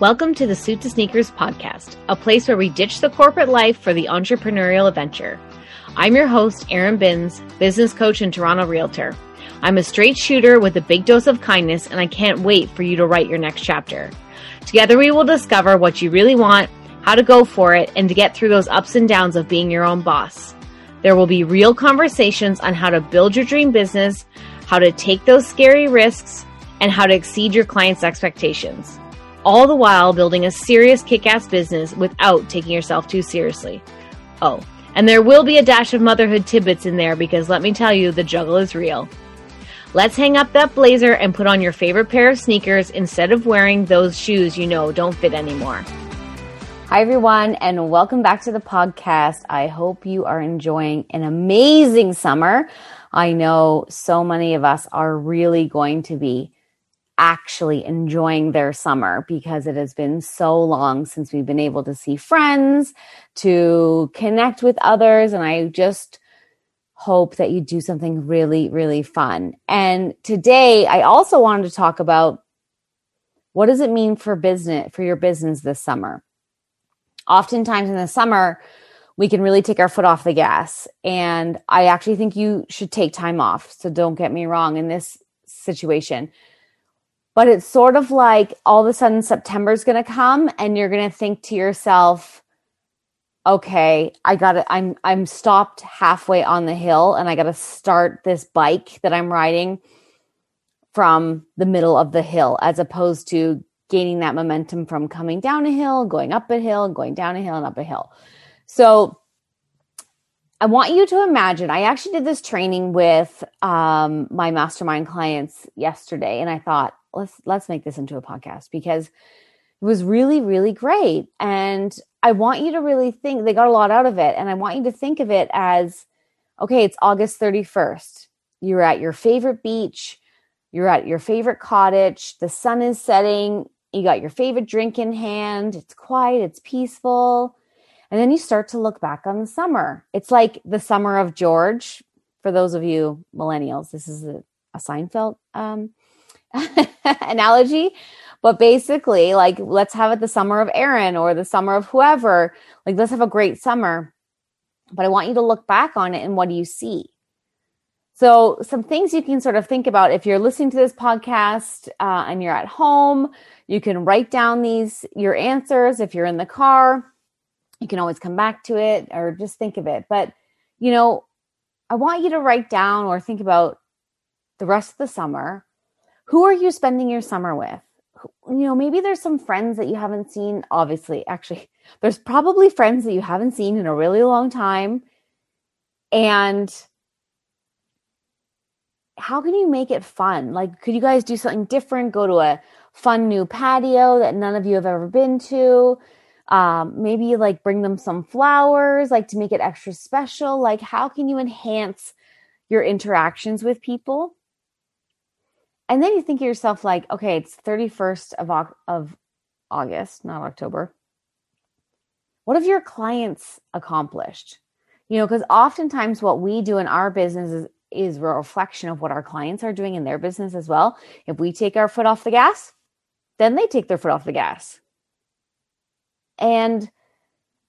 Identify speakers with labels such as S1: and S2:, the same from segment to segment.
S1: Welcome to the Suit to Sneakers podcast, a place where we ditch the corporate life for the entrepreneurial adventure. I'm your host, Erin Binns, business coach and Toronto realtor. I'm a straight shooter with a big dose of kindness, and I can't wait for you to write your next chapter. Together, we will discover what you really want, how to go for it, and to get through those ups and downs of being your own boss. There will be real conversations on how to build your dream business, how to take those scary risks, and how to exceed your clients' expectations all the while building a serious kick ass business without taking yourself too seriously. Oh, and there will be a dash of motherhood tidbits in there because let me tell you, the juggle is real. Let's hang up that blazer and put on your favorite pair of sneakers instead of wearing those shoes you know don't fit anymore. Hi, everyone, and welcome back to the podcast. I hope you are enjoying an amazing summer. I know so many of us are really going to be actually enjoying their summer because it has been so long since we've been able to see friends, to connect with others. And I just hope that you do something really, really fun. And today I also wanted to talk about what does it mean for business, for your business this summer? Oftentimes in the summer, we can really take our foot off the gas. And I actually think you should take time off. So don't get me wrong in this situation but it's sort of like all of a sudden September's going to come and you're going to think to yourself, okay, I got to I'm I'm stopped halfway on the hill and I got to start this bike that I'm riding from the middle of the hill as opposed to gaining that momentum from coming down a hill, going up a hill, going down a hill and up a hill. So I want you to imagine. I actually did this training with um, my mastermind clients yesterday, and I thought, let's let's make this into a podcast because it was really really great. And i want you to really think they got a lot out of it and i want you to think of it as okay it's august 31st you're at your favorite beach. You're at your favorite cottage. The sun is setting. You got your favorite drink in hand. It's quiet. It's peaceful and then you start to look back on the summer. It's like the summer of george. For those of you millennials this is a, a seinfeld um, analogy. But basically like let's have it the summer of Erin or the summer of whoever. Like let's have a great summer. But i want you to look back on it and what do you see? So some things you can sort of think about. If you're listening to this podcast uh, and you're at home you can write down these your answers. If you're in the car you can always come back to it or just think of it but you know i want you to write down or think about the rest of the summer who are you spending your summer with? You know, maybe there's some friends that you haven't seen. Obviously, actually, there's probably friends that you haven't seen in a really long time. And how can you make it fun? Like, could you guys do something different? Go to a fun new patio that none of you have ever been to? Um, maybe like bring them some flowers, like to make it extra special. Like, how can you enhance your interactions with people? and then you think to yourself like okay it's 31st of, of august not october what have your clients accomplished you know because oftentimes what we do in our business is, is a reflection of what our clients are doing in their business as well if we take our foot off the gas then they take their foot off the gas and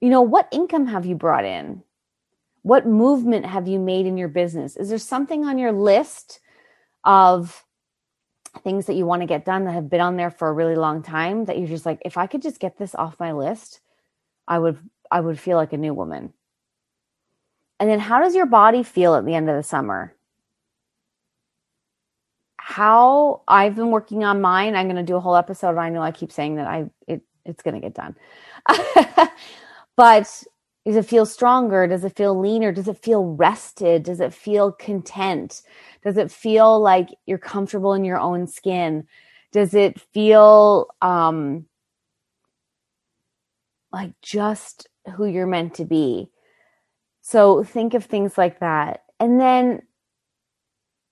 S1: you know what income have you brought in? What movement have you made in your business? Is there something on your list of things that you want to get done that have been on there for a really long time that you're just like if i could just get this off my list i would i would feel like a new woman. And then how does your body feel at the end of the summer? How i've been working on mine i'm going to do a whole episode i know i keep saying that i it, it's going to get done but does it feel stronger does it feel leaner does it feel rested does it feel content does it feel like you're comfortable in your own skin? Does it feel um, like just who you're meant to be? So think of things like that. And then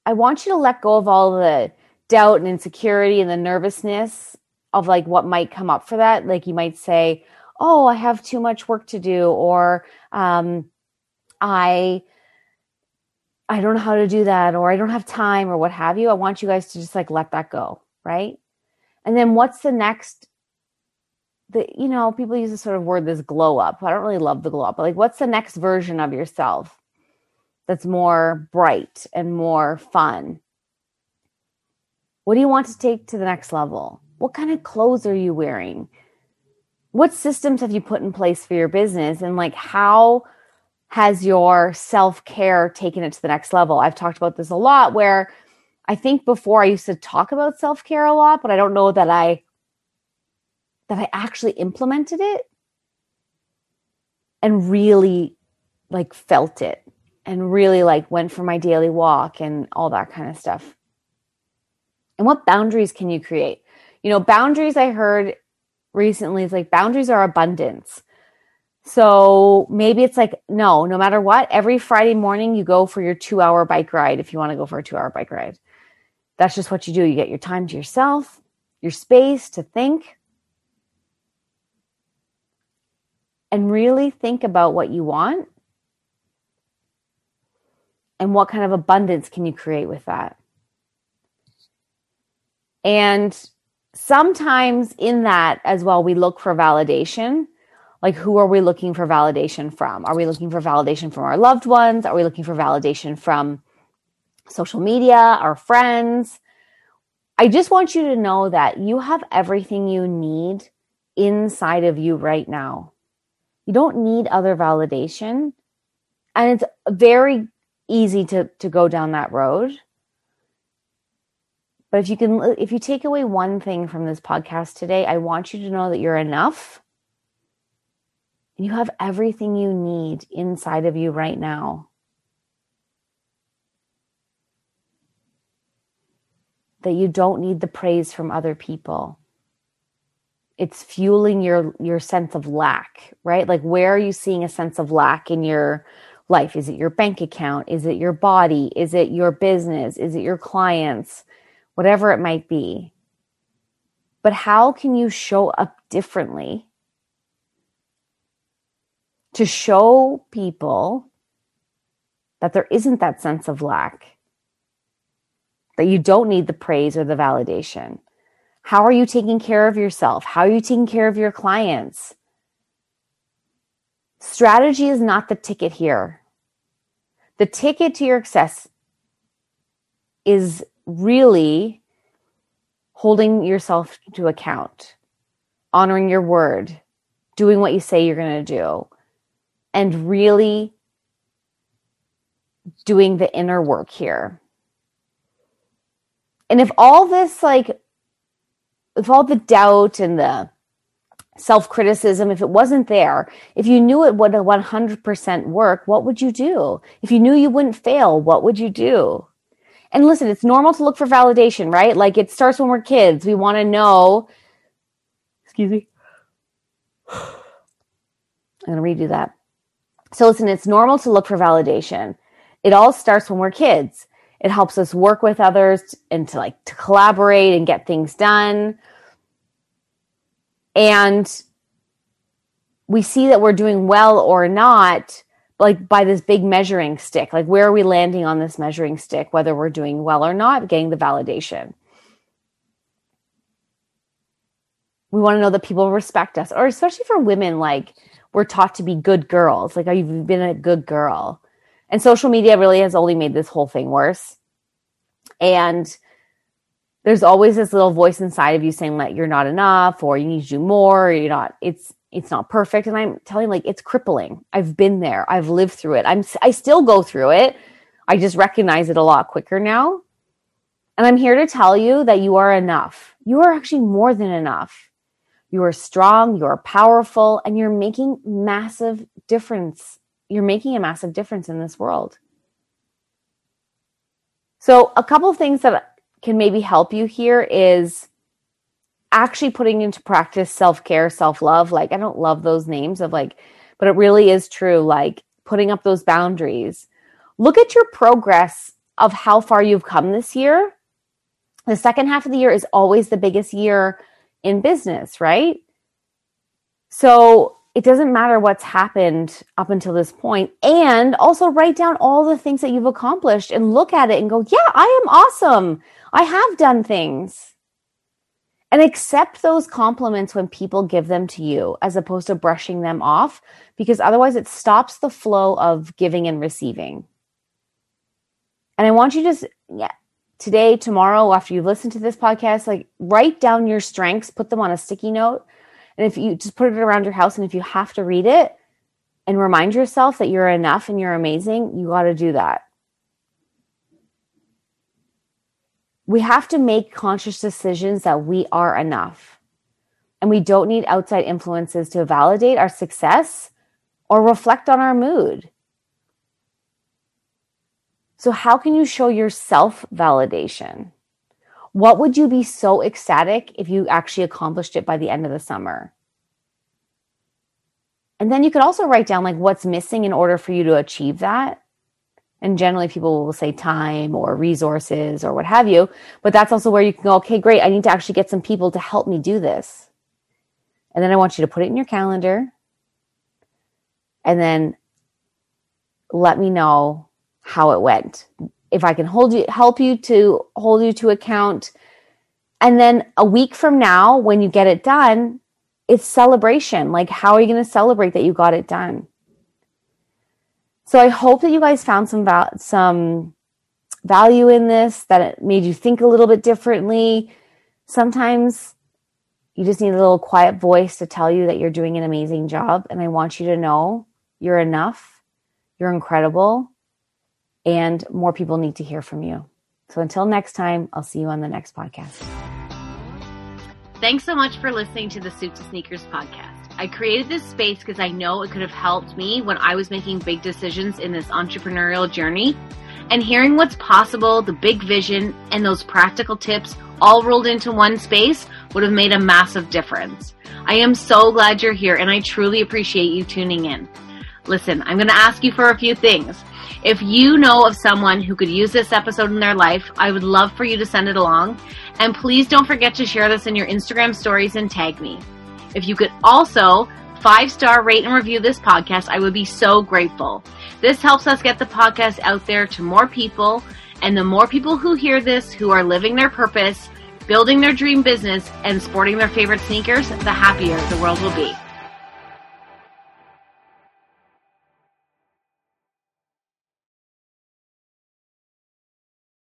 S1: I want you to let go of all the doubt and insecurity and the nervousness of like what might come up for that. Like you might say, Oh, I have too much work to do, or um, I I don't know how to do that or I don't have time or what have you. I want you guys to just like let that go, right? And then what's the next the you know people use this sort of word this glow up i don't really love the glow up but like what's the next version of yourself that's more bright and more fun what do you want to take to the next level what kind of clothes are you wearing what systems have you put in place for your business and like how has your self-care taken it to the next level i've talked about this a lot where i think before i used to talk about self-care a lot but i don't know that i that I actually implemented it and really like felt it and really like went for my daily walk and all that kind of stuff. And what boundaries can you create? You know, boundaries I heard recently is like boundaries are abundance. So maybe it's like, no, no matter what, every Friday morning you go for your two hour bike ride if you want to go for a two hour bike ride. That's just what you do. You get your time to yourself, your space to think, and really think about what you want and what kind of abundance can you create with that. And sometimes in that as well, we look for validation. Like, who are we looking for validation from? Are we looking for validation from our loved ones? Are we looking for validation from social media, our friends? I just want you to know that you have everything you need inside of you right now. You don't need other validation. And it's very easy to, to go down that road. But if you can, uh, if you take away one thing from this podcast today, I want you to know that you're enough. And you have everything you need inside of you right now. That you don't need the praise from other people. It's fueling your your sense of lack right? Like where are you seeing a sense of lack in your life? Is it your bank account? Is it your body? Is it your business? Is it your clients whatever it might be but how can you show up differently to show people that there isn't that sense of lack that you don't need the praise or the validation how are you taking care of yourself? How are you taking care of your clients? Strategy is not the ticket here. The ticket to your success is really holding yourself to account, honoring your word, doing what you say you're going to do, and really doing the inner work here. And if all this like if all the doubt and the self criticism, if it wasn't there, if you knew it would 100% work, what would you do? If you knew you wouldn't fail, what would you do? And listen, it's normal to look for validation, right? Like it starts when we're kids. We want to know. Excuse me. I'm going to redo that. So listen, it's normal to look for validation. It all starts when we're kids. It helps us work with others and to like to collaborate and get things done. And we see that we're doing well or not like by this big measuring stick. Like where are we landing on this measuring stick whether we're doing well or not, getting the validation. We want to know that people respect us or especially for women like we're taught to be good girls. Like, oh, you've been a good girl. And social media really has only made this whole thing worse. And there's always this little voice inside of you saying that you're not enough or you need to do more, or you're not, it's, it's not perfect. And I'm telling like it's crippling. I've been there. I've lived through it. I'm, I still go through it. I just recognize it a lot quicker now. And I'm here to tell you that you are enough. You are actually more than enough. You are strong, you are powerful, and you're making massive difference you're making a massive difference in this world. So, a couple things that can maybe help you here is actually putting into practice self care, self love. Like, I don't love those names of like, but it really is true. Like, putting up those boundaries. Look at your progress of how far you've come this year. The second half of the year is always the biggest year in business, right? So, it doesn't matter what's happened up until this point. point and also write down all the things that you've accomplished and look at it and go yeah i am awesome i have done things And accept those compliments when people give them to you as opposed to brushing them off, because otherwise it stops the flow of giving and receiving. And I want you to, yeah, today, tomorrow, after you listen to this podcast, like write down your strengths, put them on a sticky note. And if you just put it around your house, and if you have to read it and remind yourself that you're enough and you're amazing, you got to do that. We have to make conscious decisions that we are enough. And we don't need outside influences to validate our success or reflect on our mood. So, how can you show your self validation? What would you be so ecstatic if you actually accomplished it by the end of the summer? And then you could also write down like what's missing in order for you to achieve that and generally people will say time or resources or what have you. But that's also where you can go, okay, great. I need to actually get some people to help me do this. And then I want you to put it in your calendar and then let me know how it went. If I can hold you, help you to hold you to account. And then a week from now, when you get it done, it's celebration. Like, how are you going to celebrate that you got it done? So I hope that you guys found some val- some value in this, that it made you think a little bit differently. Sometimes you just need a little quiet voice to tell you that you're doing an amazing job. And I want you to know you're enough, you're incredible, and more people need to hear from you. So until next time, I'll see you on the next podcast.
S2: Thanks so much for listening to the Suit to Sneakers podcast. I created this space because I know it could have helped me when I was making big decisions in this entrepreneurial journey. And hearing what's possible, the big vision, and those practical tips all rolled into one space would have made a massive difference. I am so glad you're here and I truly appreciate you tuning in. Listen, I'm going to ask you for a few things. If you know of someone who could use this episode in their life, I would love for you to send it along. And please don't forget to share this in your Instagram stories and tag me. If you could also five star rate and review this podcast, I would be so grateful. This helps us get the podcast out there to more people. And the more people who hear this who are living their purpose, building their dream business, and sporting their favorite sneakers, the happier the world will be.